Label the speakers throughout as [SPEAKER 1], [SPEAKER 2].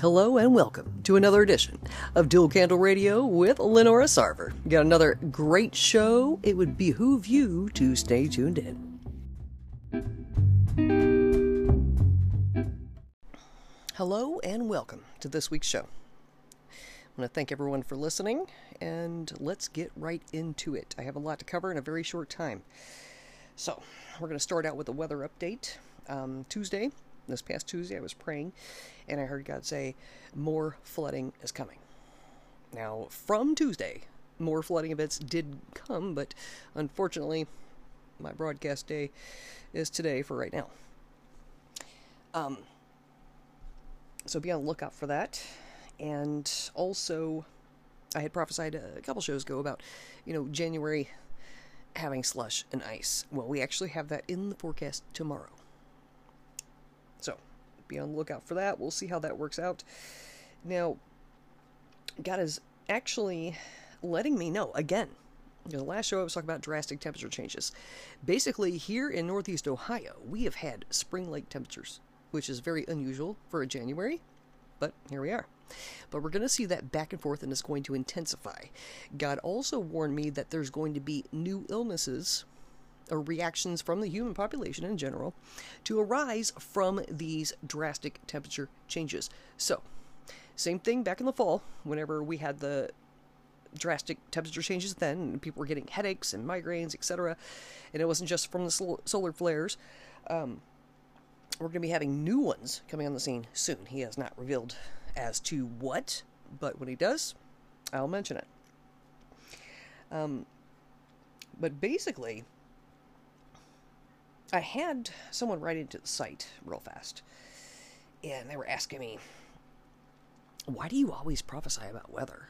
[SPEAKER 1] Hello and welcome to another edition of Dual Candle Radio with Lenora Sarver. Got another great show. It would behoove you to stay tuned in. Hello and welcome to this week's show. I want to thank everyone for listening, and let's get right into it. I have a lot to cover in a very short time. So, we're going to start out with a weather update. Um, Tuesday, this past Tuesday, I was praying, and I heard God say, More flooding is coming. Now, from Tuesday, more flooding events did come, but unfortunately, my broadcast day is today for right now. Um, so be on the lookout for that. And also, I had prophesied a couple shows ago about, you know, January having slush and ice. Well, we actually have that in the forecast tomorrow. Be on the lookout for that. We'll see how that works out. Now, God is actually letting me know again. Know, the last show I was talking about drastic temperature changes. Basically, here in Northeast Ohio, we have had spring like temperatures, which is very unusual for a January, but here we are. But we're going to see that back and forth and it's going to intensify. God also warned me that there's going to be new illnesses or reactions from the human population in general to arise from these drastic temperature changes. So, same thing back in the fall, whenever we had the drastic temperature changes then, people were getting headaches and migraines, etc. And it wasn't just from the sol- solar flares. Um, we're going to be having new ones coming on the scene soon. He has not revealed as to what, but when he does, I'll mention it. Um, but basically, I had someone write into the site real fast, and they were asking me, why do you always prophesy about weather?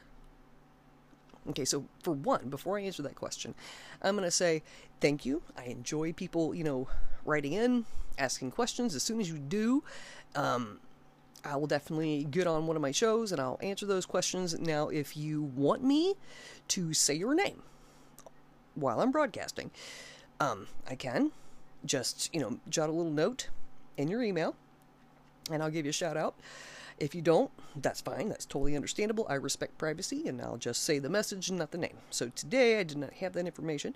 [SPEAKER 1] Okay, so for one, before I answer that question, I'm going to say thank you. I enjoy people, you know, writing in, asking questions. As soon as you do, um, I will definitely get on one of my shows and I'll answer those questions. Now, if you want me to say your name while I'm broadcasting, um, I can. Just, you know, jot a little note in your email and I'll give you a shout out. If you don't, that's fine. That's totally understandable. I respect privacy and I'll just say the message and not the name. So today I did not have that information.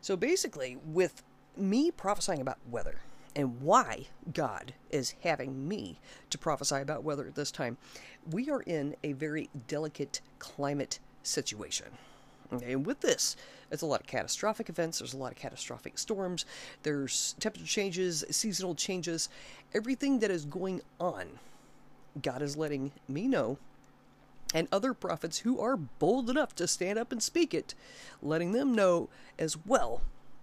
[SPEAKER 1] So basically, with me prophesying about weather, and why God is having me to prophesy about weather at this time. We are in a very delicate climate situation. And with this, it's a lot of catastrophic events. There's a lot of catastrophic storms. There's temperature changes, seasonal changes, everything that is going on. God is letting me know, and other prophets who are bold enough to stand up and speak it, letting them know as well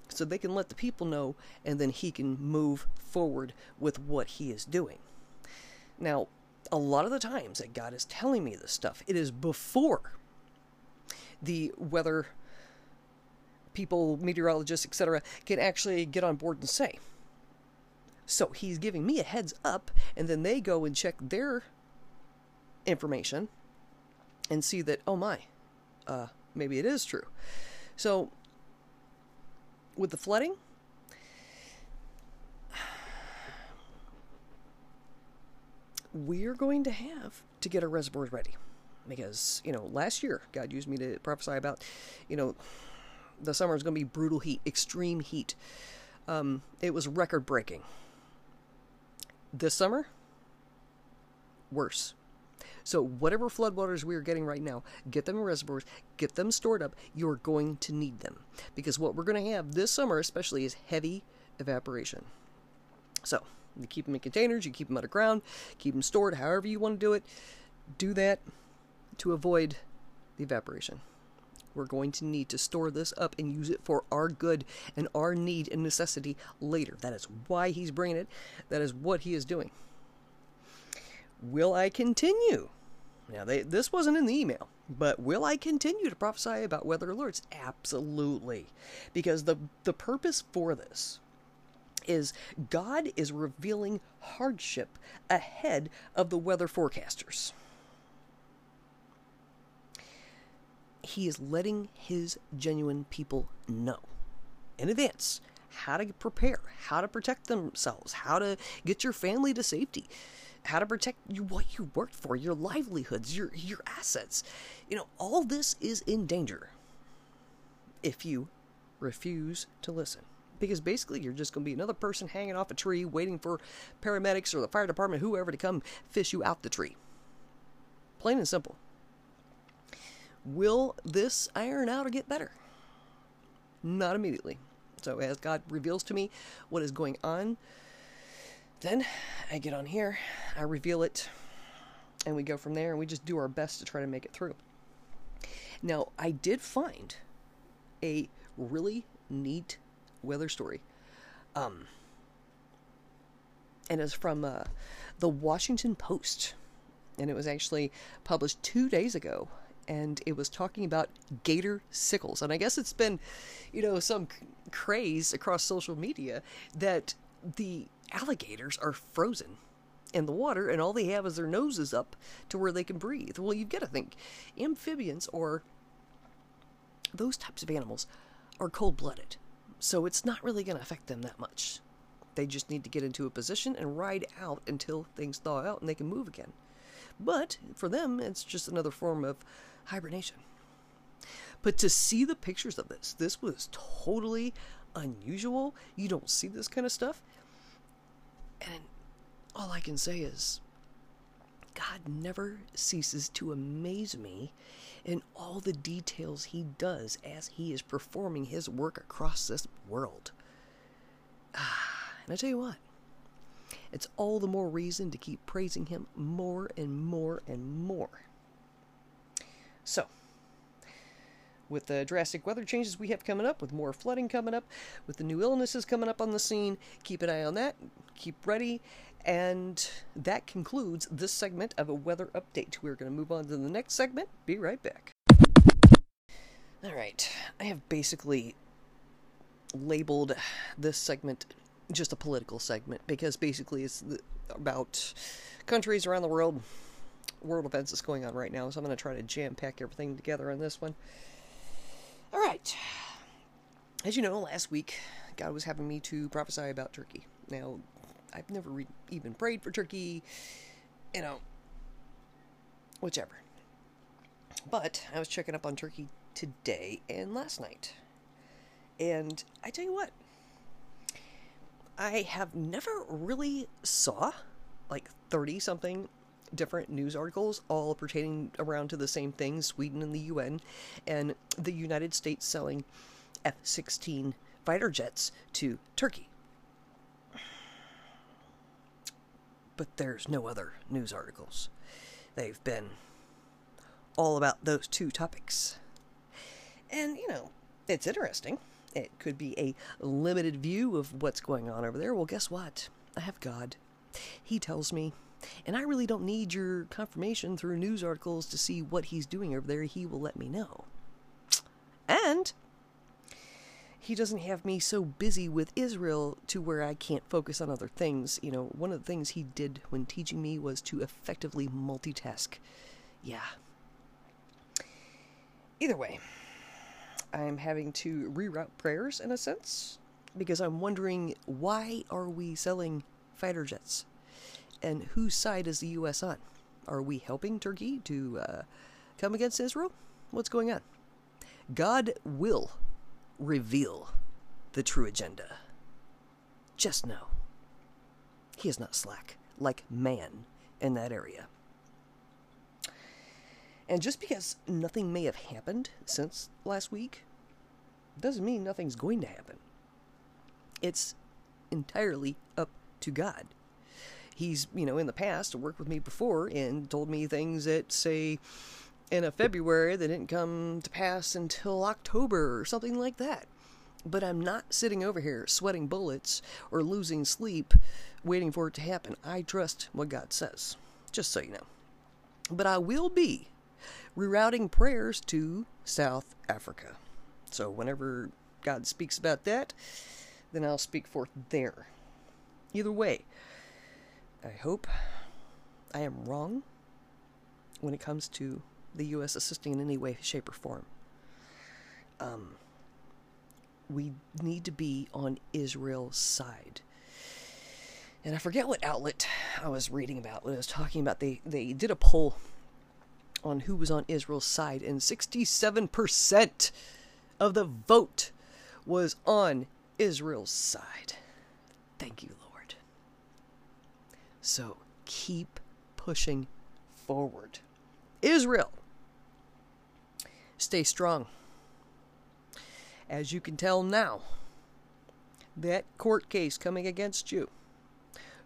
[SPEAKER 1] so they can let the people know and then he can move forward with what he is doing. Now, a lot of the times that God is telling me this stuff, it is before the weather people, meteorologists, etc., can actually get on board and say. So he's giving me a heads up, and then they go and check their information and see that, oh my, uh, maybe it is true. So with the flooding, we're going to have to get our reservoirs ready. Because, you know, last year, God used me to prophesy about, you know, the summer is going to be brutal heat, extreme heat. Um, it was record breaking. This summer, worse. So, whatever floodwaters we are getting right now, get them in reservoirs, get them stored up. You're going to need them. Because what we're going to have this summer, especially, is heavy evaporation. So, you keep them in containers, you keep them underground, keep them stored however you want to do it. Do that to avoid the evaporation. We're going to need to store this up and use it for our good and our need and necessity later. That is why he's bringing it. That is what he is doing. Will I continue? Now, they, this wasn't in the email, but will I continue to prophesy about weather alerts? Absolutely. Because the, the purpose for this is God is revealing hardship ahead of the weather forecasters. He is letting his genuine people know in advance how to prepare, how to protect themselves, how to get your family to safety how to protect you, what you worked for, your livelihoods, your your assets. You know, all this is in danger if you refuse to listen. Because basically, you're just going to be another person hanging off a tree waiting for paramedics or the fire department, whoever, to come fish you out the tree. Plain and simple. Will this iron out or get better? Not immediately. So, as God reveals to me what is going on, then I get on here, I reveal it, and we go from there, and we just do our best to try to make it through. Now, I did find a really neat weather story. Um, and it's from uh, the Washington Post. And it was actually published two days ago. And it was talking about gator sickles. And I guess it's been, you know, some craze across social media that the alligators are frozen in the water and all they have is their noses up to where they can breathe. Well, you've got to think amphibians or those types of animals are cold blooded. So it's not really going to affect them that much. They just need to get into a position and ride out until things thaw out and they can move again. But for them, it's just another form of hibernation. But to see the pictures of this, this was totally unusual. You don't see this kind of stuff. And all I can say is, God never ceases to amaze me in all the details he does as he is performing his work across this world. Ah, and I tell you what, it's all the more reason to keep praising him more and more and more. So, with the drastic weather changes we have coming up, with more flooding coming up, with the new illnesses coming up on the scene, keep an eye on that, keep ready, and that concludes this segment of a weather update. We're going to move on to the next segment. Be right back. All right, I have basically labeled this segment just a political segment because basically it's about countries around the world, world events that's going on right now. So I'm going to try to jam pack everything together on this one. All right. As you know, last week God was having me to prophesy about Turkey. Now, I've never re- even prayed for Turkey, you know, whichever. But I was checking up on Turkey today and last night. And I tell you what, I have never really saw like 30 something different news articles all pertaining around to the same thing Sweden and the UN and the United States selling F 16 fighter jets to Turkey. but there's no other news articles. They've been all about those two topics. And, you know, it's interesting. It could be a limited view of what's going on over there. Well, guess what? I have God. He tells me. And I really don't need your confirmation through news articles to see what he's doing over there. He will let me know. And he doesn't have me so busy with Israel to where I can't focus on other things. You know, one of the things he did when teaching me was to effectively multitask. Yeah. Either way, I'm having to reroute prayers in a sense because I'm wondering why are we selling fighter jets? And whose side is the US on? Are we helping Turkey to uh, come against Israel? What's going on? God will reveal the true agenda. Just know, he is not slack, like man in that area. And just because nothing may have happened since last week, doesn't mean nothing's going to happen. It's entirely up to God. He's, you know, in the past worked with me before and told me things that, say, in a February that didn't come to pass until October or something like that. But I'm not sitting over here sweating bullets or losing sleep waiting for it to happen. I trust what God says, just so you know. But I will be rerouting prayers to South Africa. So whenever God speaks about that, then I'll speak forth there. Either way, I hope I am wrong when it comes to the U.S. assisting in any way, shape, or form. Um, we need to be on Israel's side. And I forget what outlet I was reading about when I was talking about they, they did a poll on who was on Israel's side, and 67% of the vote was on Israel's side. Thank you. So keep pushing forward. Israel, stay strong. As you can tell now, that court case coming against you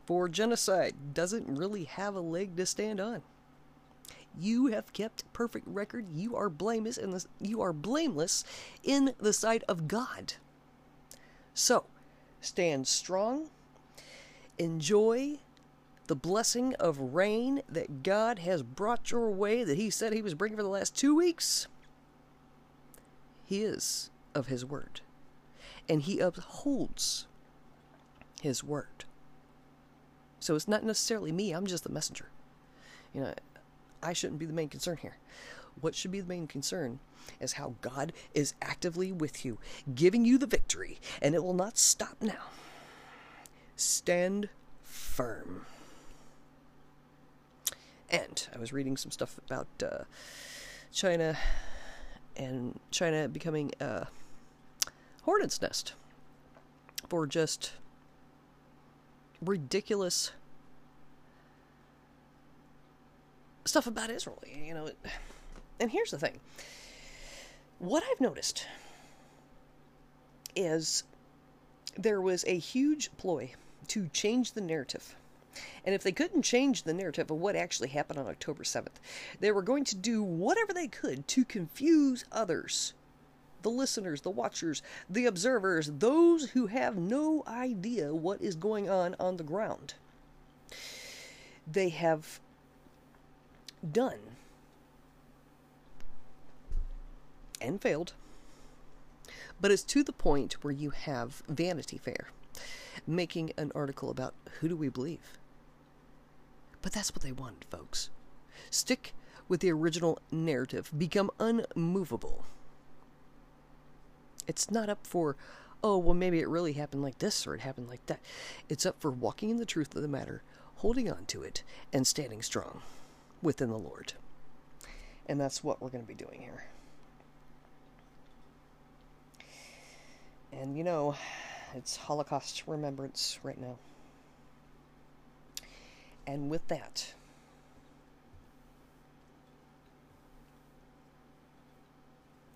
[SPEAKER 1] for genocide doesn't really have a leg to stand on. You have kept perfect record. You are blameless in the, you are blameless in the sight of God. So, stand strong. Enjoy the blessing of rain that God has brought your way that he said he was bringing for the last 2 weeks. He is of his word. And he upholds his word. So it's not necessarily me, I'm just the messenger. You know, I shouldn't be the main concern here. What should be the main concern is how God is actively with you, giving you the victory, and it will not stop now. Stand firm. And I was reading some stuff about uh, China and China becoming a hornet's nest for just ridiculous stuff about Israel. You know, and here's the thing. What I've noticed is there was a huge ploy to change the narrative. And if they couldn't change the narrative of what actually happened on October 7th, they were going to do whatever they could to confuse others the listeners, the watchers, the observers, those who have no idea what is going on on the ground. They have done and failed, but it's to the point where you have Vanity Fair making an article about who do we believe. But that's what they wanted, folks. Stick with the original narrative, become unmovable. It's not up for, oh, well, maybe it really happened like this or it happened like that. It's up for walking in the truth of the matter, holding on to it, and standing strong within the Lord. And that's what we're going to be doing here. And you know, it's Holocaust remembrance right now. And with that,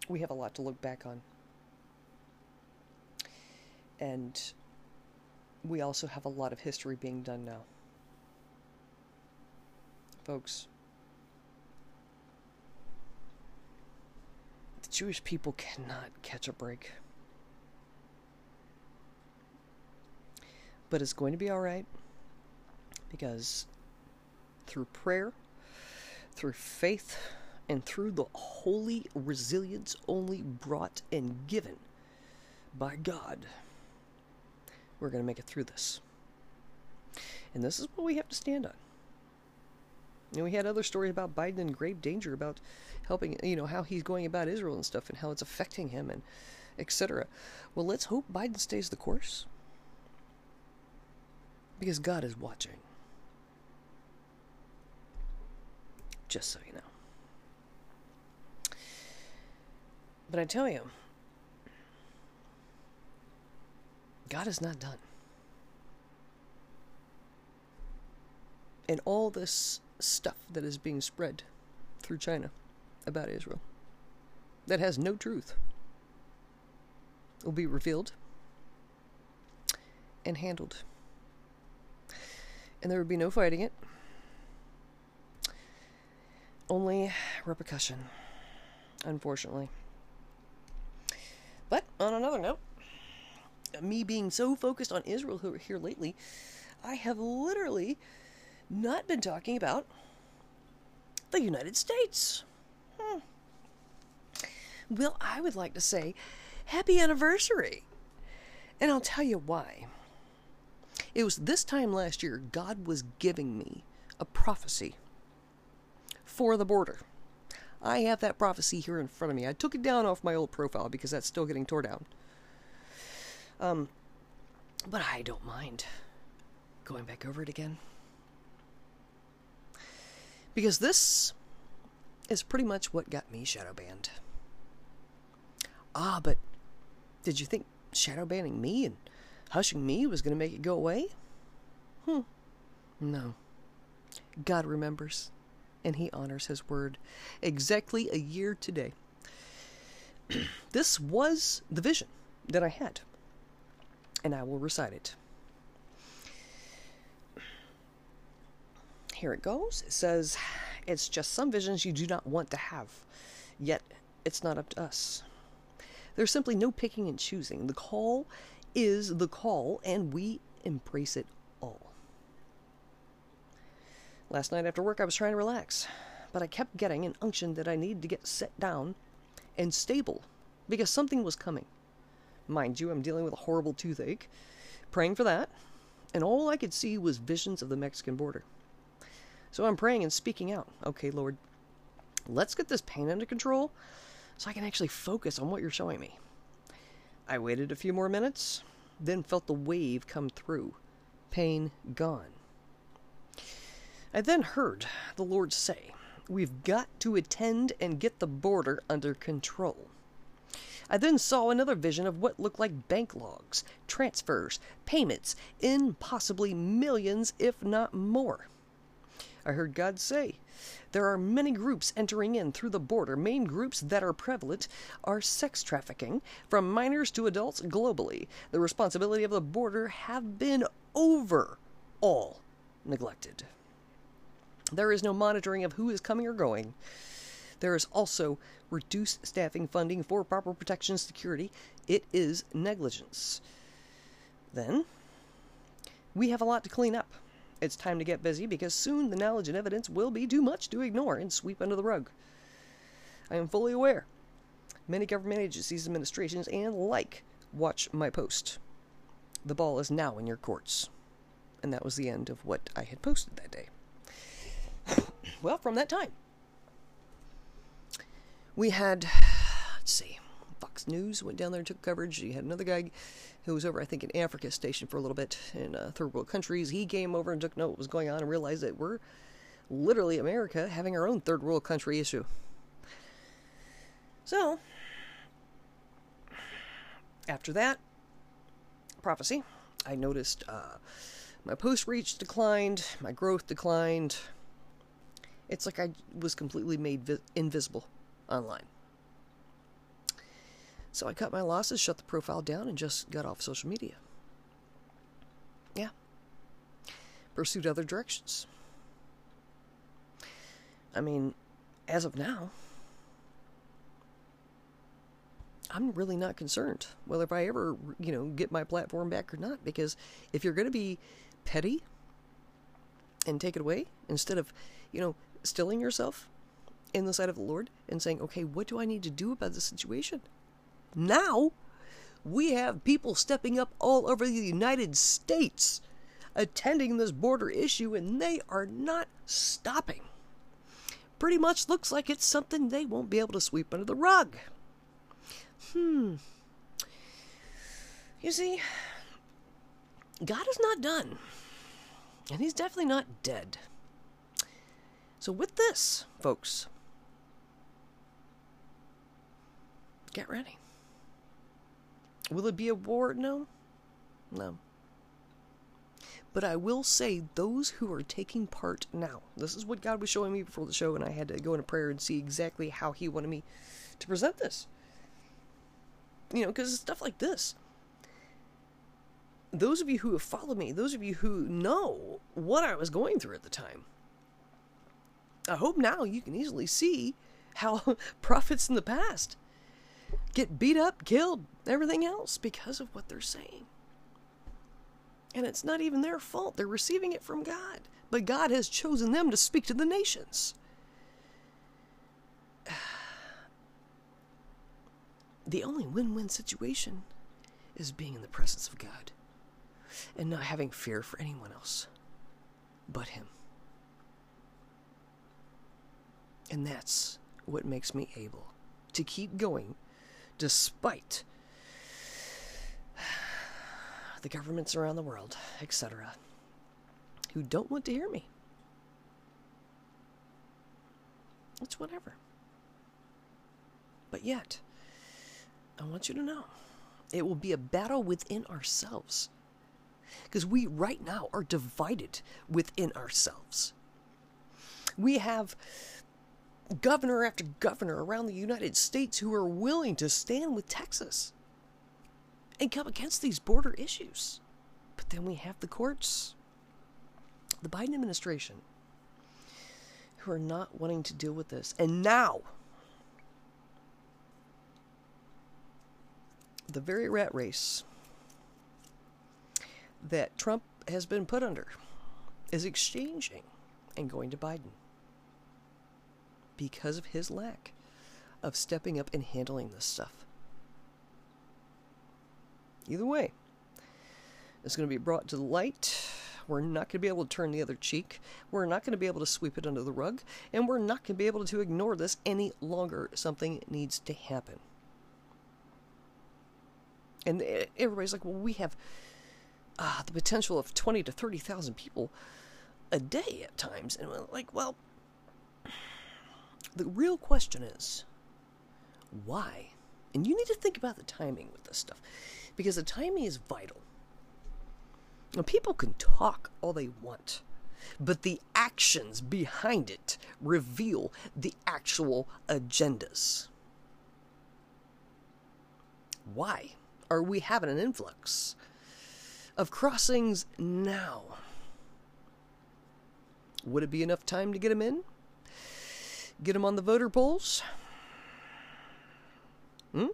[SPEAKER 1] we have a lot to look back on. And we also have a lot of history being done now. Folks, the Jewish people cannot catch a break. But it's going to be alright because through prayer, through faith, and through the holy resilience only brought and given by God, we're going to make it through this. And this is what we have to stand on. And we had other stories about Biden in grave danger about helping, you know, how he's going about Israel and stuff and how it's affecting him and etc. Well, let's hope Biden stays the course. Because God is watching. Just so you know. But I tell you, God is not done. And all this stuff that is being spread through China about Israel that has no truth will be revealed and handled. And there would be no fighting it, only repercussion, unfortunately. But on another note, me being so focused on Israel here lately, I have literally not been talking about the United States. Hmm. Well, I would like to say happy anniversary. And I'll tell you why. It was this time last year God was giving me a prophecy for the border. I have that prophecy here in front of me. I took it down off my old profile because that's still getting tore down. Um, but I don't mind going back over it again. Because this is pretty much what got me shadow banned. Ah, but did you think shadow banning me and hushing me was going to make it go away? Hmm. No. God remembers, and He honors His word exactly a year today. this was the vision that I had, and I will recite it. Here it goes. It says, It's just some visions you do not want to have, yet it's not up to us. There's simply no picking and choosing. The call is the call, and we embrace it. Last night after work, I was trying to relax, but I kept getting an unction that I needed to get set down and stable because something was coming. Mind you, I'm dealing with a horrible toothache, praying for that, and all I could see was visions of the Mexican border. So I'm praying and speaking out. Okay, Lord, let's get this pain under control so I can actually focus on what you're showing me. I waited a few more minutes, then felt the wave come through. Pain gone. I then heard the Lord say, We've got to attend and get the border under control. I then saw another vision of what looked like bank logs, transfers, payments, in possibly millions, if not more. I heard God say, There are many groups entering in through the border. Main groups that are prevalent are sex trafficking, from minors to adults globally. The responsibility of the border have been over all neglected. There is no monitoring of who is coming or going. There is also reduced staffing funding for proper protection security. It is negligence. Then, we have a lot to clean up. It's time to get busy because soon the knowledge and evidence will be too much to ignore and sweep under the rug. I am fully aware. Many government agencies, administrations, and like watch my post. The ball is now in your courts. And that was the end of what I had posted that day. Well, from that time, we had, let's see, Fox News went down there and took coverage. You had another guy who was over, I think, in Africa stationed for a little bit in uh, third world countries. He came over and took note of what was going on and realized that we're literally America having our own third world country issue. So, after that prophecy, I noticed uh, my post reach declined, my growth declined. It's like I was completely made vi- invisible online. So I cut my losses, shut the profile down, and just got off social media. Yeah. Pursued other directions. I mean, as of now, I'm really not concerned whether if I ever, you know, get my platform back or not. Because if you're going to be petty and take it away instead of, you know, stilling yourself in the sight of the Lord and saying, okay, what do I need to do about this situation? Now, we have people stepping up all over the United States attending this border issue, and they are not stopping. Pretty much looks like it's something they won't be able to sweep under the rug. Hmm. You see, God is not done, and He's definitely not dead. So, with this, folks, get ready. Will it be a war? No. No. But I will say, those who are taking part now, this is what God was showing me before the show, and I had to go into prayer and see exactly how He wanted me to present this. You know, because stuff like this. Those of you who have followed me, those of you who know what I was going through at the time, I hope now you can easily see how prophets in the past get beat up, killed, everything else because of what they're saying. And it's not even their fault. They're receiving it from God. But God has chosen them to speak to the nations. The only win win situation is being in the presence of God and not having fear for anyone else but Him. And that's what makes me able to keep going despite the governments around the world, etc. who don't want to hear me. It's whatever. But yet, I want you to know it will be a battle within ourselves. Because we right now are divided within ourselves. We have governor after governor around the United States who are willing to stand with Texas and come against these border issues. But then we have the courts, the Biden administration, who are not wanting to deal with this. And now, the very rat race that Trump has been put under is exchanging and going to Biden because of his lack of stepping up and handling this stuff. Either way, it's going to be brought to light. We're not going to be able to turn the other cheek. We're not going to be able to sweep it under the rug. And we're not going to be able to ignore this any longer. Something needs to happen. And everybody's like, well, we have uh, the potential of 20 to 30,000 people a day at times. And we're like, well, the real question is why? And you need to think about the timing with this stuff because the timing is vital. Now, people can talk all they want, but the actions behind it reveal the actual agendas. Why are we having an influx of crossings now? Would it be enough time to get them in? Get them on the voter polls? Hmm?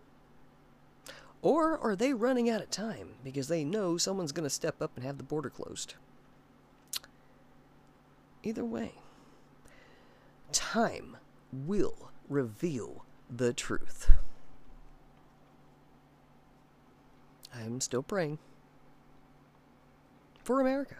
[SPEAKER 1] Or are they running out of time because they know someone's going to step up and have the border closed? Either way, time will reveal the truth. I'm still praying for America.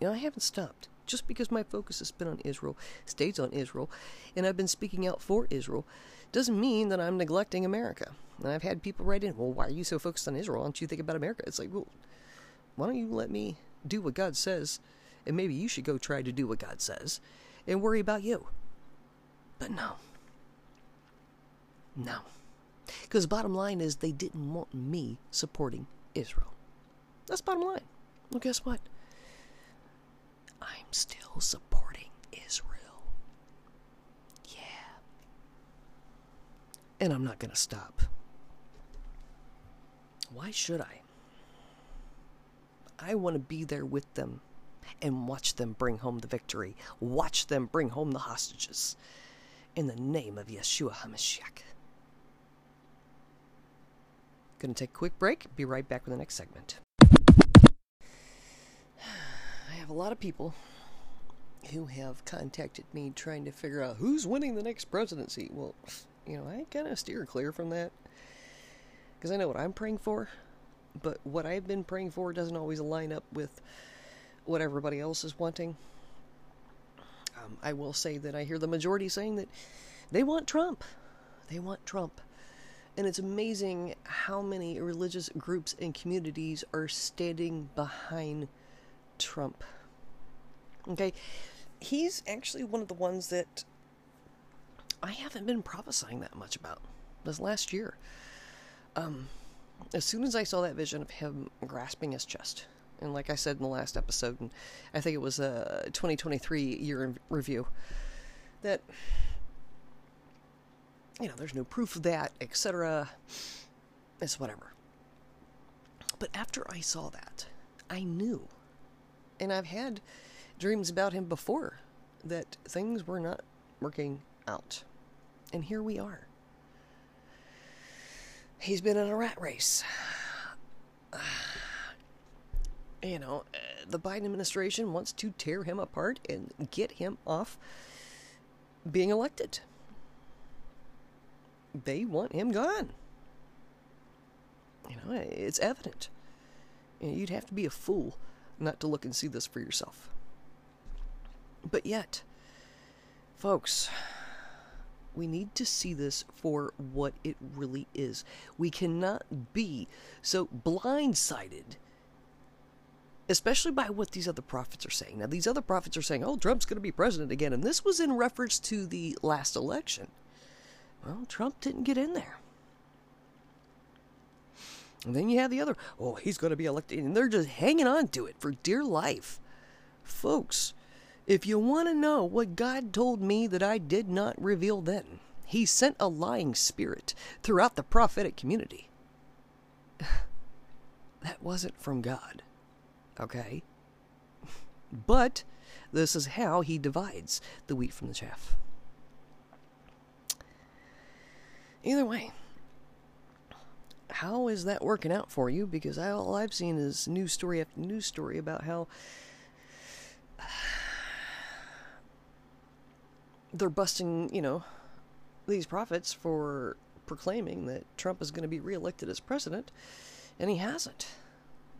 [SPEAKER 1] You know, I haven't stopped. Just because my focus has been on Israel, stays on Israel, and I've been speaking out for Israel, doesn't mean that I'm neglecting America. And I've had people write in, well, why are you so focused on Israel? Why Don't you think about America? It's like, well, why don't you let me do what God says? And maybe you should go try to do what God says and worry about you. But no. No. Because bottom line is they didn't want me supporting Israel. That's bottom line. Well, guess what? I'm still supporting Israel. Yeah. And I'm not going to stop. Why should I? I want to be there with them and watch them bring home the victory. Watch them bring home the hostages. In the name of Yeshua HaMashiach. Gonna take a quick break. Be right back with the next segment. Have a lot of people who have contacted me trying to figure out who's winning the next presidency. Well, you know, I kind of steer clear from that because I know what I'm praying for, but what I've been praying for doesn't always line up with what everybody else is wanting. Um, I will say that I hear the majority saying that they want Trump. They want Trump. And it's amazing how many religious groups and communities are standing behind Trump. Okay, he's actually one of the ones that I haven't been prophesying that much about this last year. Um, as soon as I saw that vision of him grasping his chest, and like I said in the last episode, and I think it was a 2023 year in review, that you know, there's no proof of that, etc. It's whatever. But after I saw that, I knew, and I've had dreams about him before, that things were not working out. And here we are. He's been in a rat race. You know, the Biden administration wants to tear him apart and get him off being elected they want him gone. You know, it's evident. You know, you'd have to be a fool not to look and see this for yourself. But yet, folks, we need to see this for what it really is. We cannot be so blindsided especially by what these other prophets are saying. Now, these other prophets are saying, oh, Trump's going to be president again. And this was in reference to the last election. Well, Trump didn't get in there. And then you have the other, oh, he's going to be elected. And they're just hanging on to it for dear life. Folks, if you want to know what God told me that I did not reveal then, He sent a lying spirit throughout the prophetic community. that wasn't from God. Okay? But this is how He divides the wheat from the chaff. Either way, how is that working out for you? Because all I've seen is news story after news story about how they're busting, you know, these prophets for proclaiming that Trump is going to be reelected as president, and he hasn't.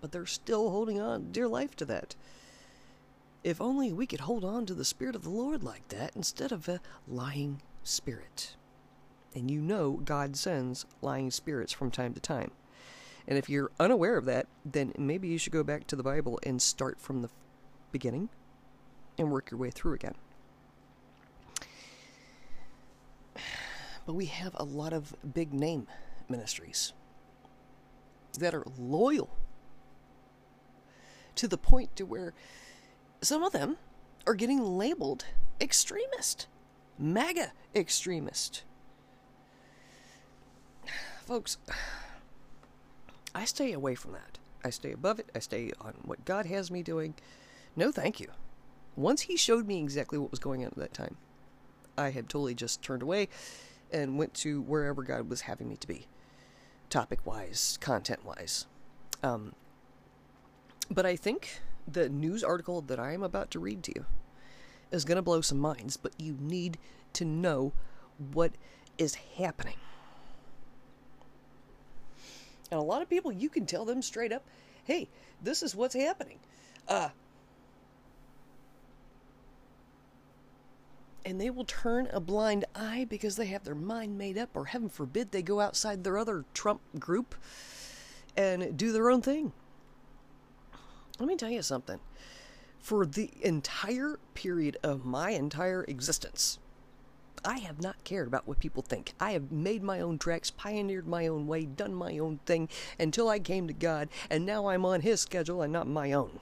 [SPEAKER 1] But they're still holding on dear life to that. If only we could hold on to the Spirit of the Lord like that instead of a lying spirit. And you know God sends lying spirits from time to time. And if you're unaware of that, then maybe you should go back to the Bible and start from the beginning and work your way through again. But we have a lot of big name ministries that are loyal to the point to where some of them are getting labeled extremist, MAGA extremist. Folks, I stay away from that. I stay above it. I stay on what God has me doing. No, thank you. Once He showed me exactly what was going on at that time, I had totally just turned away and went to wherever God was having me to be, topic wise, content wise. Um, but I think the news article that I am about to read to you is going to blow some minds, but you need to know what is happening. And a lot of people, you can tell them straight up, hey, this is what's happening. Uh, and they will turn a blind eye because they have their mind made up, or heaven forbid, they go outside their other Trump group and do their own thing. Let me tell you something. For the entire period of my entire existence, I have not cared about what people think. I have made my own tracks, pioneered my own way, done my own thing until I came to God, and now I'm on His schedule and not my own.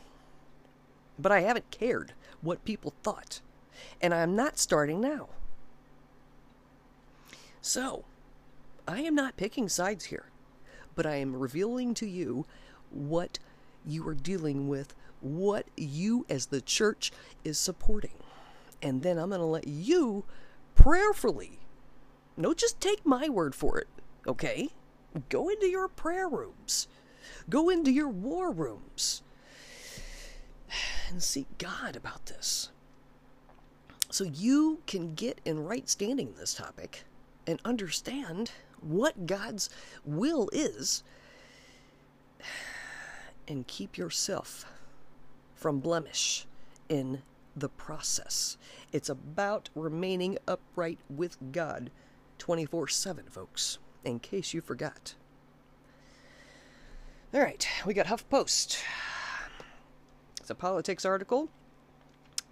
[SPEAKER 1] But I haven't cared what people thought and I am not starting now. So, I am not picking sides here, but I am revealing to you what you are dealing with, what you as the church is supporting. And then I'm going to let you prayerfully, no, just take my word for it, okay? Go into your prayer rooms, go into your war rooms, and seek God about this. So you can get in right standing in this topic and understand what God's will is and keep yourself from blemish in the process. It's about remaining upright with God 24 7, folks, in case you forgot. All right, we got HuffPost. It's a politics article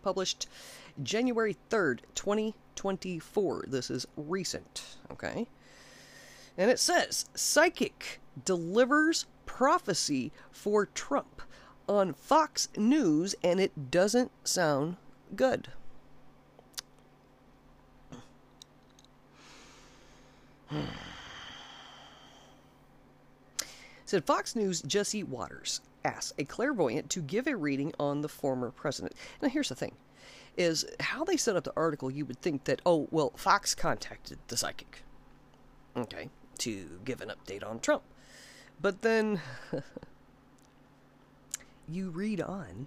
[SPEAKER 1] published January 3rd, 2024. This is recent, okay? And it says Psychic delivers prophecy for Trump on Fox News, and it doesn't sound good. Said Fox News Jesse Watters asked a clairvoyant to give a reading on the former president. Now, here's the thing is how they set up the article, you would think that, oh, well, Fox contacted the psychic, okay, to give an update on Trump. But then you read on,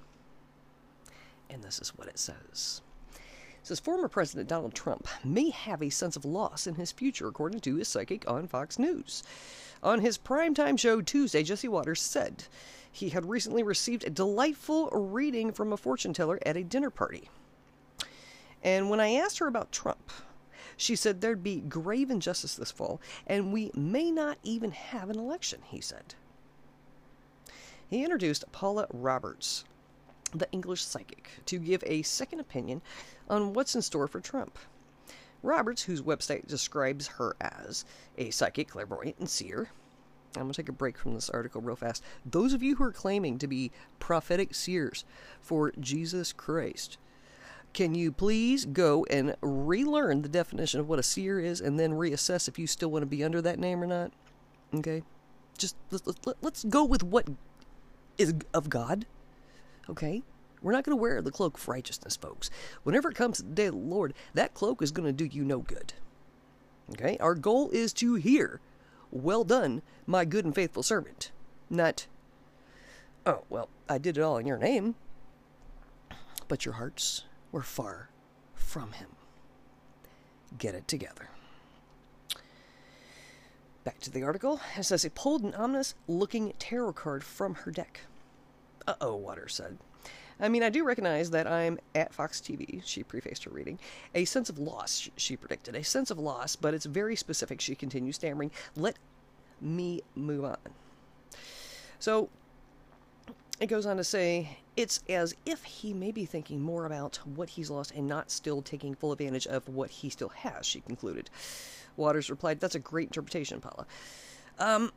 [SPEAKER 1] and this is what it says. It says former President Donald Trump may have a sense of loss in his future, according to his psychic on Fox News. On his primetime show Tuesday, Jesse Watters said he had recently received a delightful reading from a fortune teller at a dinner party. And when I asked her about Trump, she said there'd be grave injustice this fall, and we may not even have an election, he said. He introduced Paula Roberts, the English psychic, to give a second opinion on what's in store for Trump. Roberts, whose website describes her as a psychic, clairvoyant, and seer. I'm going to take a break from this article real fast. Those of you who are claiming to be prophetic seers for Jesus Christ, can you please go and relearn the definition of what a seer is and then reassess if you still want to be under that name or not? Okay? Just let's, let's go with what is of God. Okay? We're not going to wear the cloak of righteousness, folks. Whenever it comes to the day of the Lord, that cloak is going to do you no good. Okay? Our goal is to hear, Well done, my good and faithful servant. Not, Oh, well, I did it all in your name. But your hearts were far from him. Get it together. Back to the article. It says it pulled an ominous looking tarot card from her deck. Uh oh, Watters said. I mean, I do recognize that I'm at Fox TV, she prefaced her reading. A sense of loss, she predicted. A sense of loss, but it's very specific, she continued, stammering. Let me move on. So, it goes on to say, it's as if he may be thinking more about what he's lost and not still taking full advantage of what he still has, she concluded. Watters replied, That's a great interpretation, Paula. Um,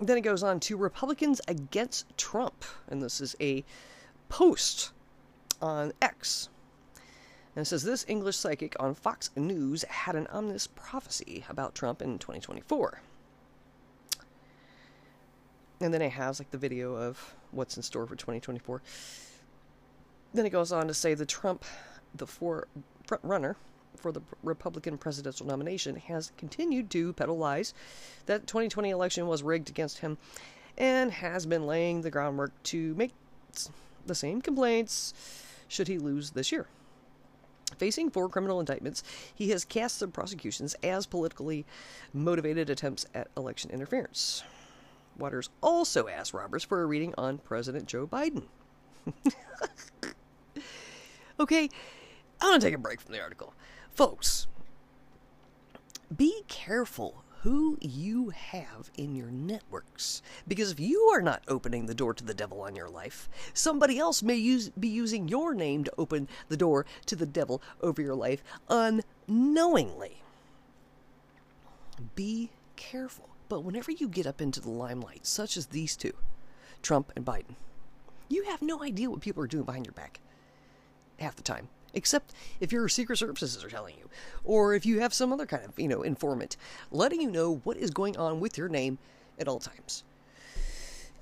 [SPEAKER 1] then it goes on to Republicans against Trump. And this is a post on X. And it says this English psychic on Fox News had an ominous prophecy about Trump in 2024. And then it has like the video of what's in store for 2024. Then it goes on to say the Trump, the four front runner for the Republican presidential nomination, has continued to peddle lies that 2020 election was rigged against him and has been laying the groundwork to make the same complaints should he lose this year. Facing four criminal indictments, he has cast the prosecutions as politically motivated attempts at election interference. Watters also asked Roberts for a reading on President Joe Biden. okay, I want to take a break from the article. Folks, be careful who you have in your networks. Because if you are not opening the door to the devil on your life, somebody else may use, be using your name to open the door to the devil over your life unknowingly. Be careful. But whenever you get up into the limelight, such as these two, Trump and Biden, you have no idea what people are doing behind your back half the time except if your secret services are telling you, or if you have some other kind of, you know, informant letting you know what is going on with your name at all times.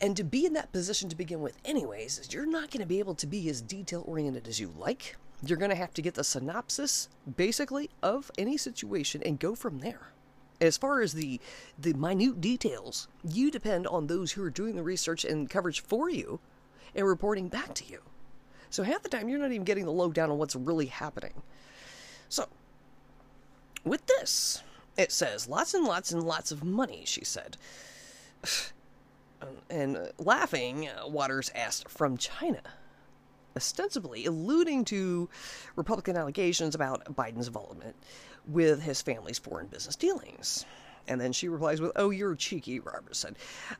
[SPEAKER 1] And to be in that position to begin with, anyways, is you're not going to be able to be as detail oriented as you like. You're going to have to get the synopsis, basically, of any situation and go from there. As far as the the minute details, you depend on those who are doing the research and coverage for you and reporting back to you. So half the time you're not even getting the lowdown on what's really happening. So, with this, it says lots and lots and lots of money, she said. And uh, laughing, uh, Watters asked, from China, ostensibly alluding to Republican allegations about Biden's involvement with his family's foreign business dealings. And then she replies with, Oh, you're cheeky, Roberts said.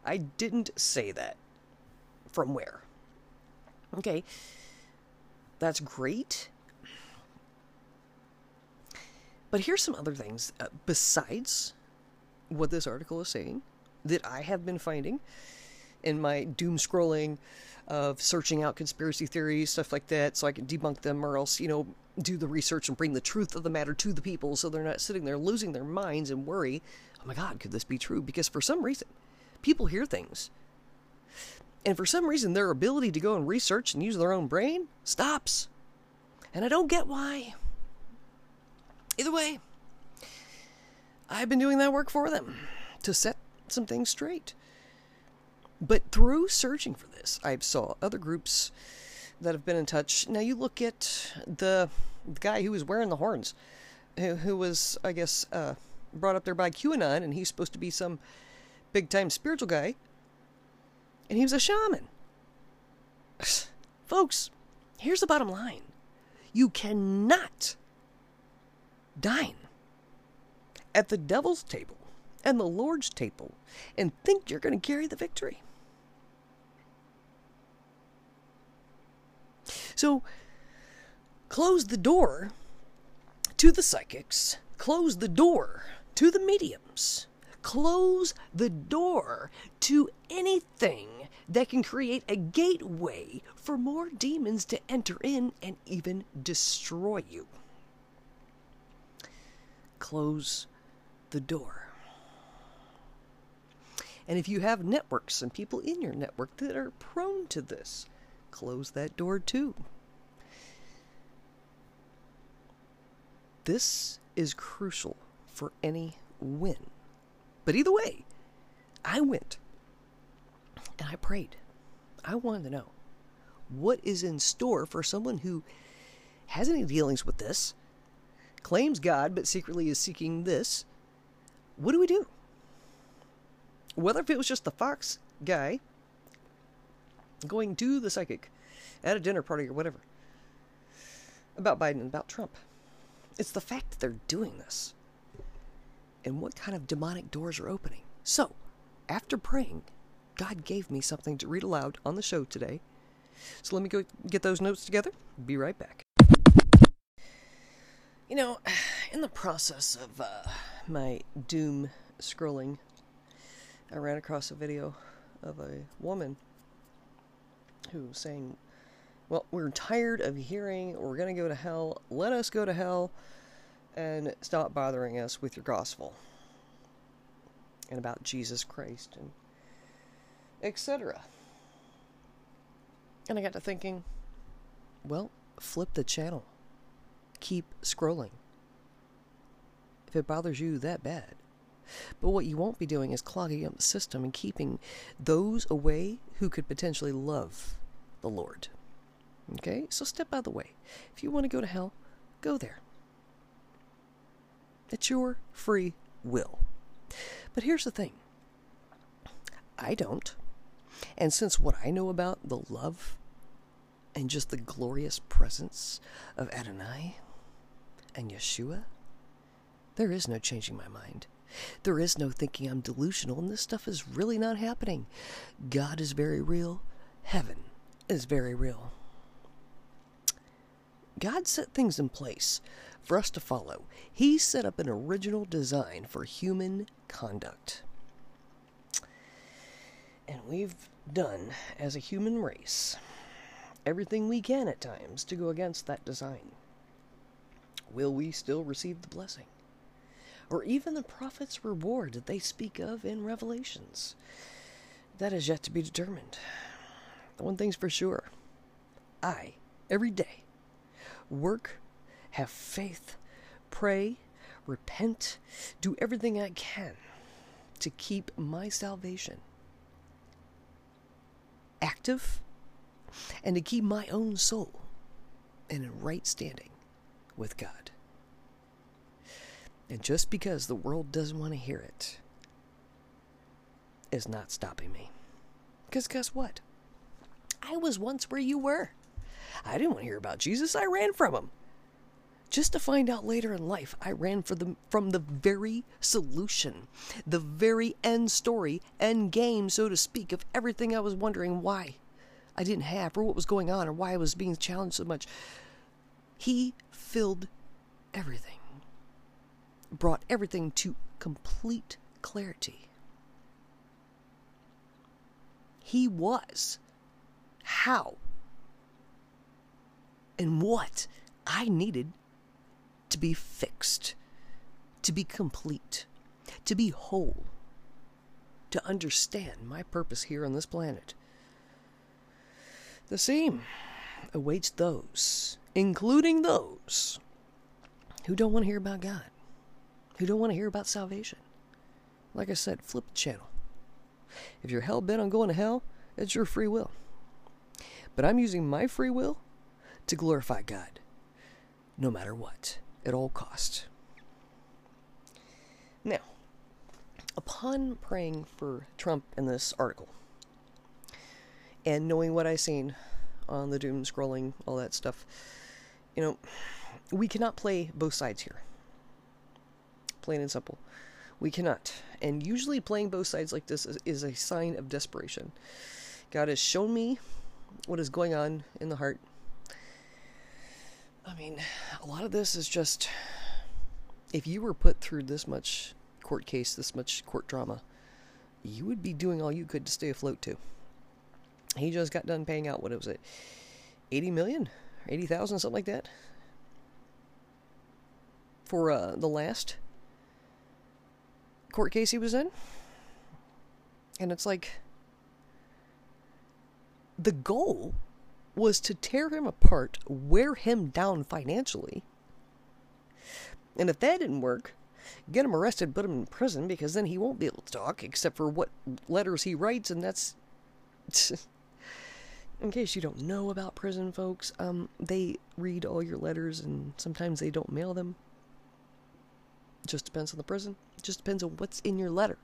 [SPEAKER 1] I didn't say that. From where? Okay, that's great. But here's some other things uh, besides what this article is saying that I have been finding in my doom scrolling of searching out conspiracy theories, stuff like that, so I can debunk them or else, you know, do the research and bring the truth of the matter to the people so they're not sitting there losing their minds and worry, oh my God, could this be true? Because for some reason, people hear things and for some reason, their ability to go and research and use their own brain stops. And I don't get why. Either way, I've been doing that work for them to set some things straight. But through searching for this, I've saw other groups that have been in touch. Now you look at the, the guy who was wearing the horns, who, who was, I guess, uh, brought up there by QAnon, and he's supposed to be some big time spiritual guy and he was a shaman. Folks, here's the bottom line you cannot dine at the devil's table and the Lord's table and think you're going to carry the victory. So, close the door to the psychics, close the door to the mediums, close the door to anything that can create a gateway for more demons to enter in and even destroy you. Close the door. And if you have networks and people in your network that are prone to this, close that door too. This is crucial for any win. But either way, I went and I prayed. I wanted to know what is in store for someone who has any dealings with this, claims God, but secretly is seeking this. What do we do? Whether if it was just the Fox guy going to the psychic at a dinner party or whatever about Biden and about Trump. It's the fact that they're doing this and what kind of demonic doors are opening. So, after praying, God gave me something to read aloud on the show today. So let me go get those notes together. Be right back. You know, in the process of uh, my doom scrolling, I ran across a video of a woman who was saying, Well, we're tired of hearing we're going to go to hell. Let us go to hell and stop bothering us with your gospel and about Jesus Christ and etc. And I got to thinking, well, flip the channel. Keep scrolling. If it bothers you that bad. But what you won't be doing is clogging up the system and keeping those away who could potentially love the Lord. Okay? So step out of the way. If you want to go to hell, go there. It's your free will. But here's the thing I don't. And since what I know about the love and just the glorious presence of Adonai and Yeshua, there is no changing my mind. There is no thinking I'm delusional, and this stuff is really not happening. God is very real. Heaven is very real. God set things in place for us to follow. He set up an original design for human conduct. And we've done, as a human race, everything we can at times to go against that design. Will we still receive the blessing? Or even the prophet's reward that they speak of in Revelations? That is yet to be determined. The One thing's for sure I, every day, work, have faith, pray, repent, do everything I can to keep my salvation active and to keep my own soul in a right standing with God. And just because the world doesn't want to hear it is not stopping me. Because guess what? I was once where you were. I didn't want to hear about Jesus. I ran from him just to find out later in life I ran for the, from the very solution, the very end story, end game, so to speak, of everything I was wondering why I didn't have, or what was going on, or why I was being challenged so much. He filled everything, brought everything to complete clarity. He was how and what I needed to be fixed, to be complete, to be whole, to understand my purpose here on this planet. The same awaits those, including those who don't want to hear about God, who don't want to hear about salvation. Like I said, flip the channel. If you're hell bent on going to hell, it's your free will. But I'm using my free will to glorify God, no matter what at all costs. Now, upon praying for Trump in this article, and knowing what I've seen on the doom scrolling, all that stuff, you know, we cannot play both sides here. Plain and simple. We cannot. And usually playing both sides like this is, is a sign of desperation. God has shown me what is going on in the heart I mean, a lot of this is just if you were put through this much court case, this much court drama, you would be doing all you could to stay afloat too. He just got done paying out what was it, eighty million, eighty thousand, something like that, for uh, the last court case he was in, and it's like the goal was to tear him apart, wear him down financially. And if that didn't work, get him arrested, put him in prison, because then he won't be able to talk except for what letters he writes, and that's. in case you don't know about prison, folks, um, they read all your letters and sometimes they don't mail them. Just depends on the prison. Just depends on what's in your letter.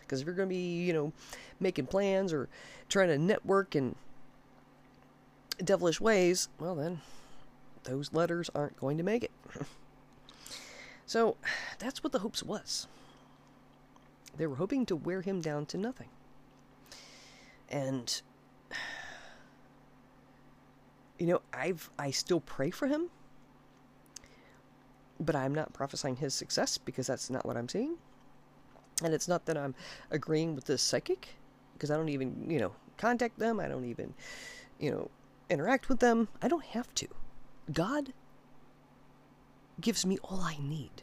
[SPEAKER 1] Because if you're going to be, you know, making plans or trying to network and devilish ways, well, then those letters aren't going to make it. so that's what the hopes was. They were hoping to wear him down to nothing. And you know, I've I still pray for him. But I'm not prophesying his success because that's not what I'm seeing. And it's not that I'm agreeing with this psychic because I don't even, you know, contact them. I don't even, you know, interact with them. I don't have to. God gives me all I need.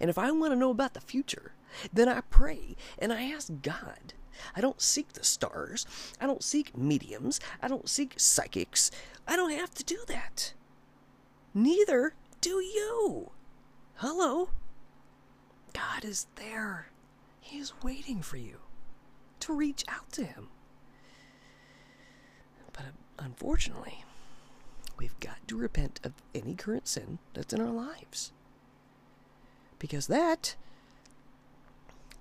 [SPEAKER 1] And if I want to know about the future, then I pray and I ask God. I don't seek the stars. I don't seek mediums. I don't seek psychics. I don't have to do that. Neither do you. Hello? God is there. He is waiting for you to reach out to Him. Unfortunately, we've got to repent of any current sin that's in our lives. Because that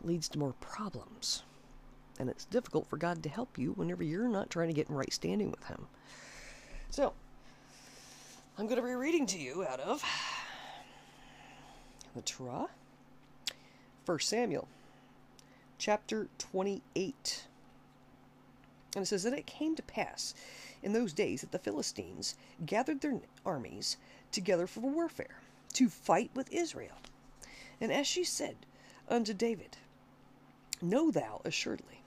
[SPEAKER 1] leads to more problems. And it's difficult for God to help you whenever you're not trying to get in right standing with Him. So, I'm going to be reading to you out of the Torah, 1 Samuel, chapter 28. And it says that it came to pass in those days that the Philistines gathered their armies together for warfare, to fight with Israel. And Achish said unto David, Know thou assuredly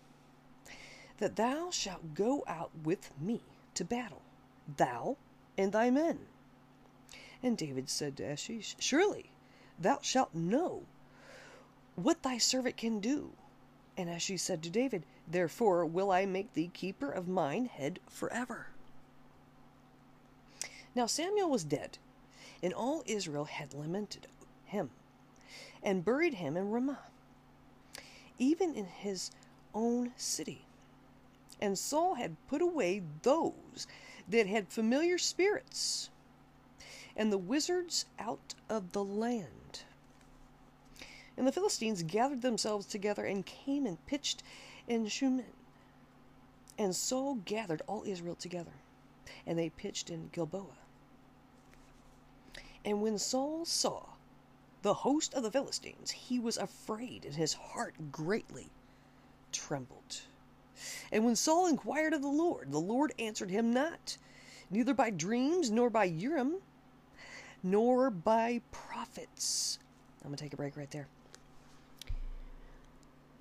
[SPEAKER 1] that thou shalt go out with me to battle, thou and thy men. And David said to Achish, Surely thou shalt know what thy servant can do. And Achish said to David, Therefore will I make thee keeper of mine head forever. Now Samuel was dead, and all Israel had lamented him, and buried him in Ramah, even in his own city. And Saul had put away those that had familiar spirits, and the wizards out of the land. And the Philistines gathered themselves together and came and pitched in Shunem. And Saul gathered all Israel together, and they pitched in Gilboa. And when Saul saw the host of the Philistines, he was afraid, and his heart greatly trembled. And when Saul inquired of the Lord, the Lord answered him not, neither by dreams, nor by Urim, nor by prophets. I'm going to take a break right there.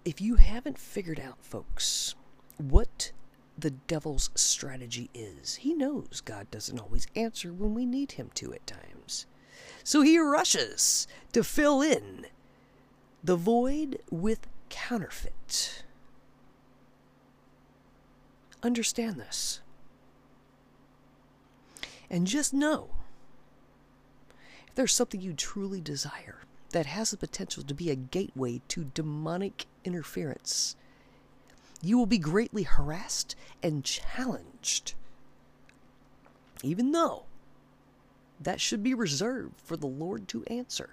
[SPEAKER 1] If you haven't figured out, folks, what the devil's strategy is, he knows God doesn't always answer when we need him to at times. So he rushes to fill in the void with counterfeit. Understand this. And just know if there's something you truly desire that has the potential to be a gateway to demonic interference, you will be greatly harassed and challenged. Even though that should be reserved for the Lord to answer.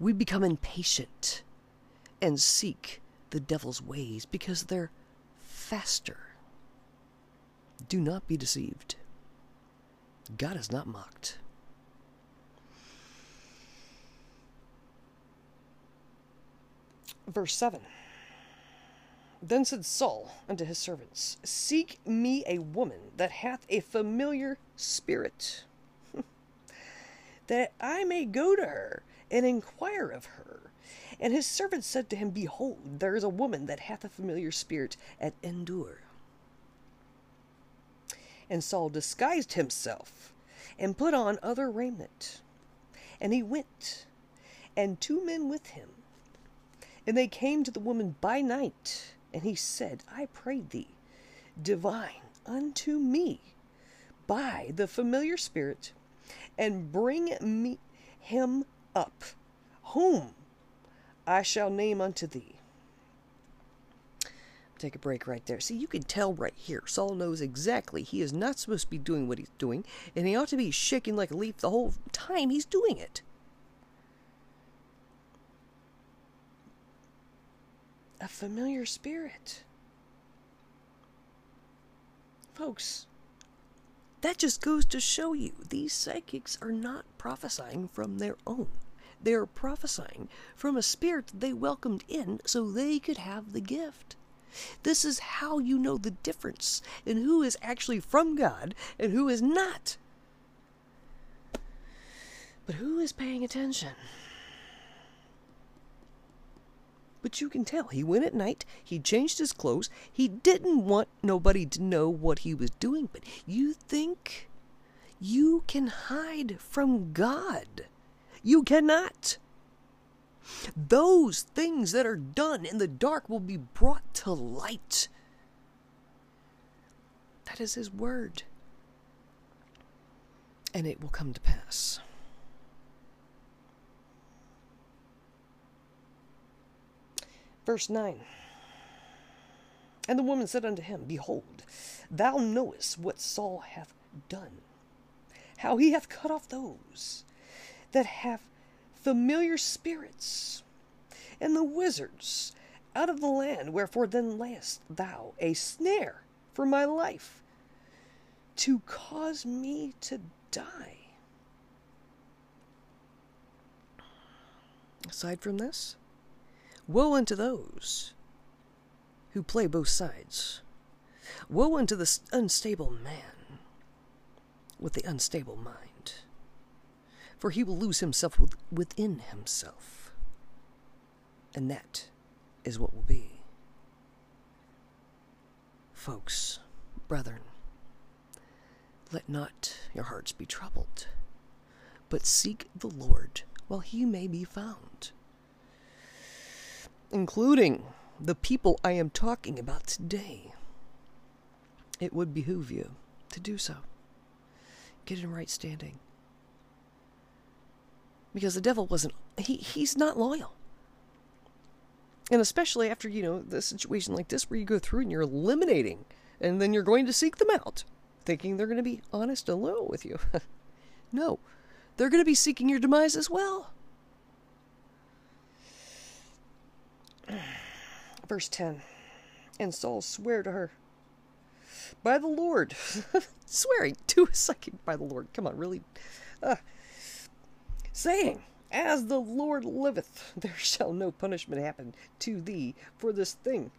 [SPEAKER 1] We become impatient and seek the devil's ways because they're faster. Do not be deceived. God is not mocked. Verse 7 Then said Saul unto his servants, Seek me a woman that hath a familiar spirit that I may go to her and inquire of her. And his servants said to him, Behold, there is a woman that hath a familiar spirit at Endor. And Saul disguised himself and put on other raiment. And he went, and two men with him. And they came to the woman by night, and he said, I pray thee, divine unto me by the familiar spirit, and bring me him up, whom I shall name unto thee. Take a break right there. See, you can tell right here. Saul knows exactly he is not supposed to be doing what he's doing, and he ought to be shaking like a leaf the whole time he's doing it. A familiar spirit. Folks, that just goes to show you these psychics are not prophesying from their own. They are prophesying from a spirit they welcomed in so they could have the gift. This is how you know the difference in who is actually from God and who is not. But who is paying attention? But you can tell he went at night, he changed his clothes, he didn't want nobody to know what he was doing. But you think you can hide from God? You cannot. Those things that are done in the dark will be brought to light. That is His word. And it will come to pass. Verse 9 And the woman said unto him, Behold, thou knowest what Saul hath done, how he hath cut off those that have familiar spirits and the wizards out of the land. Wherefore then layest thou a snare for my life to cause me to die? Aside from this, woe unto those who play both sides. Woe unto the unstable man with the unstable mind for he will lose himself within himself. And that is what will be. Folks, brethren, let not your hearts be troubled, but seek the Lord while he may be found. Including the people I am talking about today. It would behoove you to do so. Get in right standing because the devil wasn't he he's not loyal and especially after you know the situation like this where you go through and you're eliminating and then you're going to seek them out thinking they're going to be honest and loyal with you no they're going to be seeking your demise as well verse 10 and saul sware to her by the lord. Swearing to a psychic by the lord. Come on really? Uh, saying, As the Lord liveth, there shall no punishment happen to thee for this thing.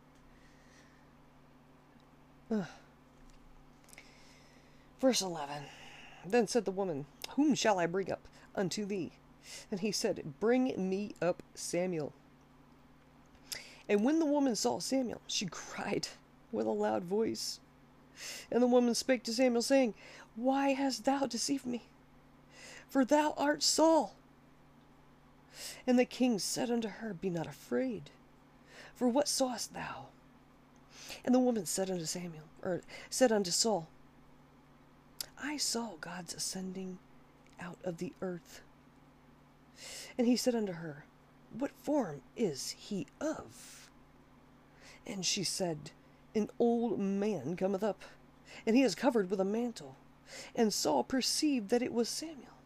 [SPEAKER 1] Verse 11 Then said the woman, Whom shall I bring up unto thee? And he said, Bring me up Samuel. And when the woman saw Samuel, she cried with a loud voice. And the woman spake to Samuel, saying, Why hast thou deceived me? for thou art Saul. And the king said unto her, Be not afraid, for what sawest thou? And the woman said unto Samuel, or said unto Saul, I saw God's ascending out of the earth. And he said unto her, What form is he of? And she said, An old man cometh up, and he is covered with a mantle. And Saul perceived that it was Samuel.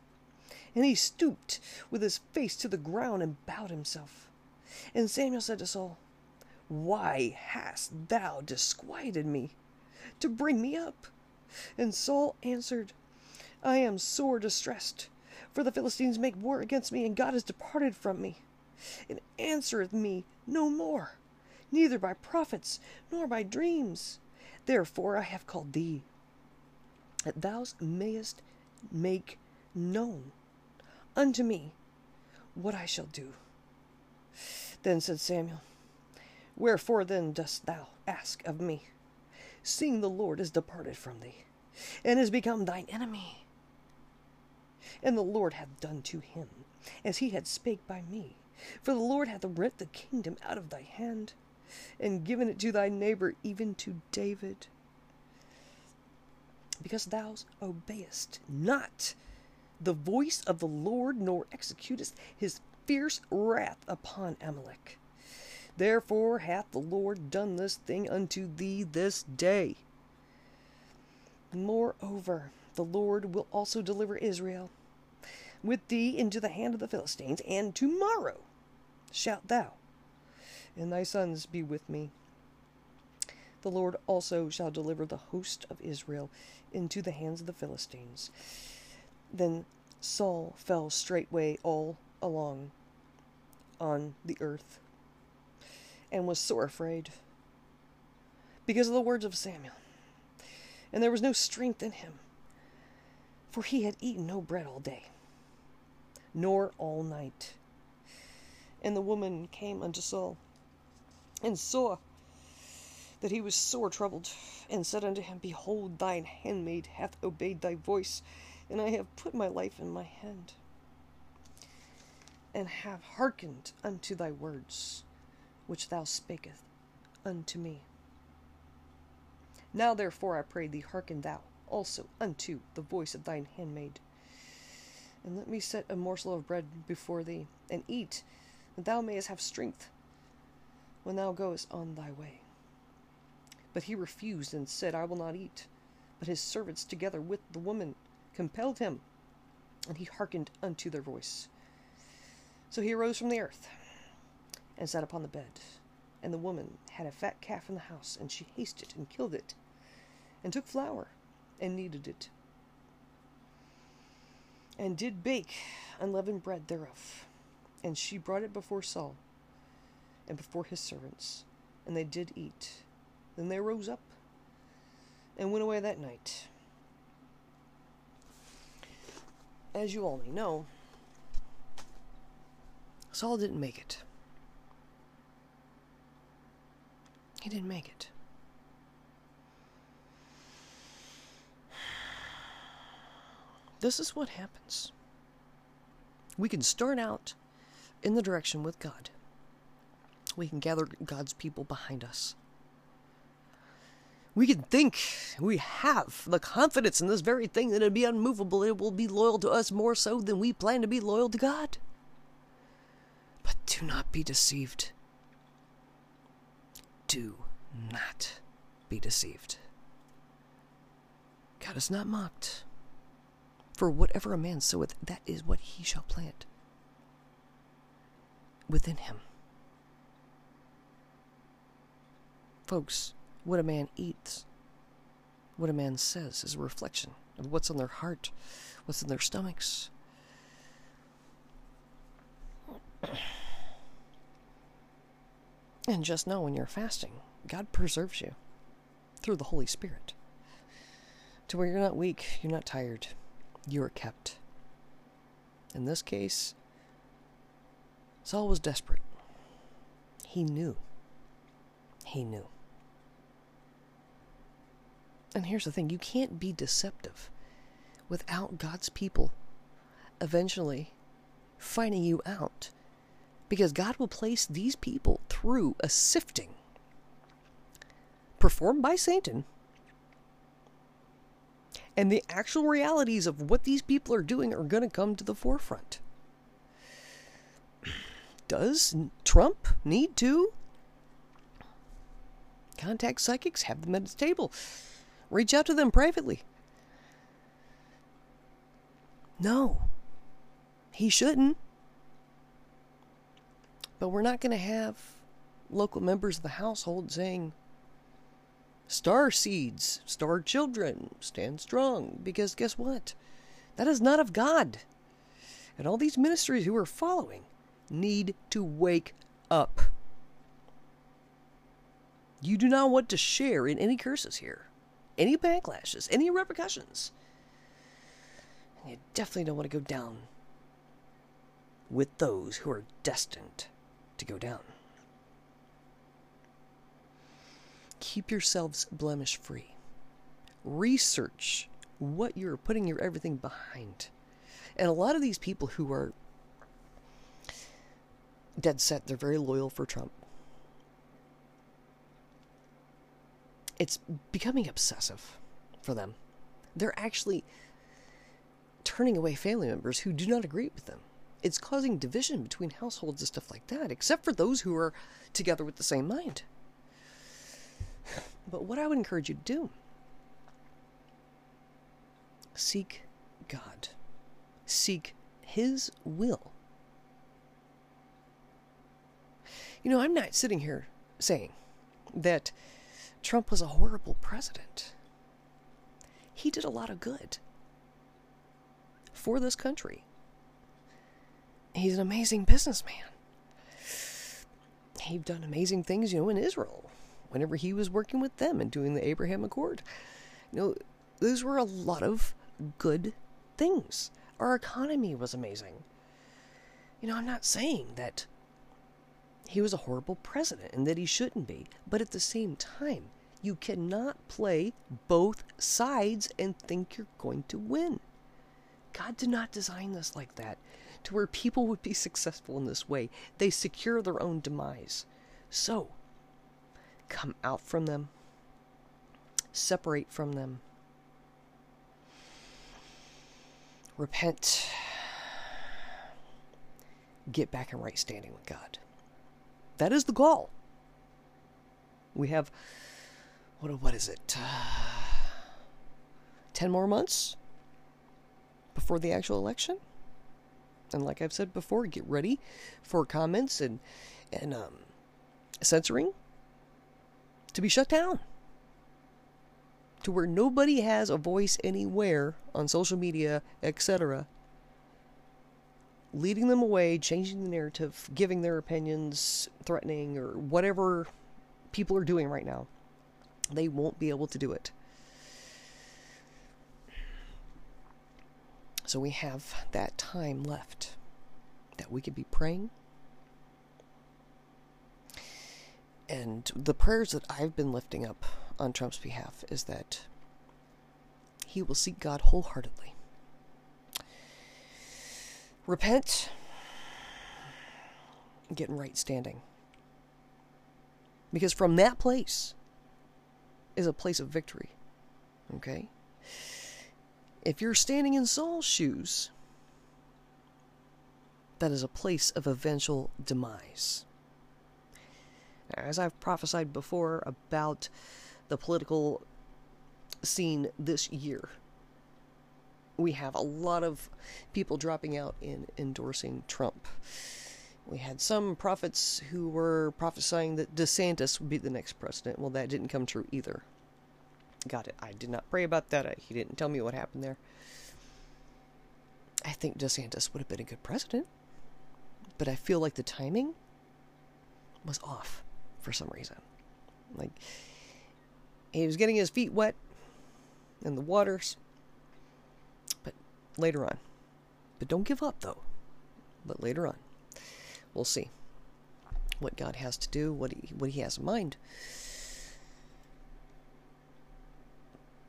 [SPEAKER 1] And he stooped with his face to the ground and bowed himself. And Samuel said to Saul, Why hast thou disquieted me to bring me up? And Saul answered, I am sore distressed, for the Philistines make war against me, and God is departed from me, and answereth me no more, neither by prophets nor by dreams. Therefore I have called thee, that thou mayest make known unto me what I shall do. Then said Samuel, Wherefore then dost thou ask of me, seeing the Lord is departed from thee, and is become thine enemy? And the Lord hath done to him as he had spake by me. For the Lord hath rent the kingdom out of thy hand, and given it to thy neighbor, even to David. Because thou obeyest not the voice of the Lord, nor executest his fierce wrath upon Amalek. Therefore hath the Lord done this thing unto thee this day. Moreover, the Lord will also deliver Israel with thee into the hand of the Philistines, and tomorrow shalt thou and thy sons be with me. The Lord also shall deliver the host of Israel into the hands of the Philistines. Then Saul fell straightway all along on the earth, and was sore afraid because of the words of Samuel. And there was no strength in him, for he had eaten no bread all day, nor all night. And the woman came unto Saul, and saw that he was sore troubled, and said unto him, Behold, thine handmaid hath obeyed thy voice, and I have put my life in my hand and have hearkened unto thy words, which thou spakest unto me. Now therefore I pray thee, hearken thou also unto the voice of thine handmaid, and let me set a morsel of bread before thee, and eat, that thou mayest have strength when thou goest on thy way. But he refused and said, I will not eat. But his servants, together with the woman, compelled him, and he hearkened unto their voice. So he arose from the earth and sat upon the bed. And the woman had a fat calf in the house, and she hasted and killed it, and took flour and kneaded it, and did bake unleavened bread thereof. And she brought it before Saul and before his servants, and they did eat. Then they rose up and went away that night. As you all may know, Saul didn't make it. He didn't make it. This is what happens. We can start out in the direction with God. We can gather God's people behind us. We can think we have the confidence in this very thing that it'll be unmovable. It will be loyal to us more so than we plan to be loyal to God. But do not be deceived. Do not be deceived. God is not mocked. For whatever a man soweth, that is what he shall plant within him. Folks, what a man eats, what a man says, is a reflection of what's in their heart, what's in their stomachs. And just know when you're fasting, God preserves you through the Holy Spirit to where you're not weak, you're not tired, you are kept. In this case, Saul was desperate. He knew. He knew. And here's the thing you can't be deceptive without God's people eventually finding you out. Because God will place these people through a sifting performed by Satan. And the actual realities of what these people are doing are going to come to the forefront. Does Trump need to contact psychics, have them at his table, reach out to them privately? No, he shouldn't. But we're not going to have local members of the household saying, Star seeds, star children, stand strong. Because guess what? That is not of God. And all these ministries who are following need to wake up. You do not want to share in any curses here, any backlashes, any repercussions. And you definitely don't want to go down with those who are destined to go down. Keep yourselves blemish free. Research what you're putting your everything behind. And a lot of these people who are dead set, they're very loyal for Trump. It's becoming obsessive for them. They're actually turning away family members who do not agree with them. It's causing division between households and stuff like that, except for those who are together with the same mind. But what I would encourage you to do seek God, seek His will. You know, I'm not sitting here saying that Trump was a horrible president. He did a lot of good for this country. He's an amazing businessman. He's done amazing things, you know, in Israel whenever he was working with them and doing the Abraham Accord. You know, those were a lot of good things. Our economy was amazing. You know, I'm not saying that he was a horrible president and that he shouldn't be, but at the same time, you cannot play both sides and think you're going to win. God did not design this like that, to where people would be successful in this way. They secure their own demise. So, come out from them, separate from them, repent, get back in right standing with God. That is the goal. We have, what, what is it? Uh, 10 more months before the actual election? And like I've said before, get ready for comments and, and um, censoring to be shut down to where nobody has a voice anywhere on social media, etc., leading them away, changing the narrative, giving their opinions, threatening, or whatever people are doing right now. They won't be able to do it. So we have that time left that we could be praying. And the prayers that I've been lifting up on Trump's behalf is that he will seek God wholeheartedly. Repent, get in right standing. Because from that place is a place of victory. Okay? If you're standing in Saul's shoes, that is a place of eventual demise. As I've prophesied before about the political scene this year. We have a lot of people dropping out in endorsing Trump. We had some prophets who were prophesying that DeSantis would be the next president. Well, that didn't come true either. Got it. I did not pray about that. He didn't tell me what happened there. I think DeSantis would have been a good president, but I feel like the timing was off for some reason. Like, he was getting his feet wet in the waters. Later on. But don't give up, though. But later on. We'll see what God has to do, what he, what he has in mind.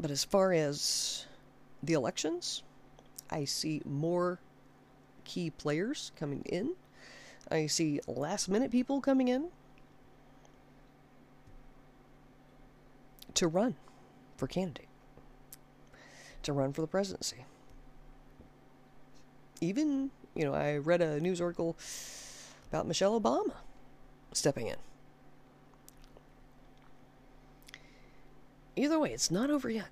[SPEAKER 1] But as far as the elections, I see more key players coming in. I see last minute people coming in. to run for candidate, to run for the presidency. Even, you know, I read a news article about Michelle Obama stepping in. Either way, it's not over yet.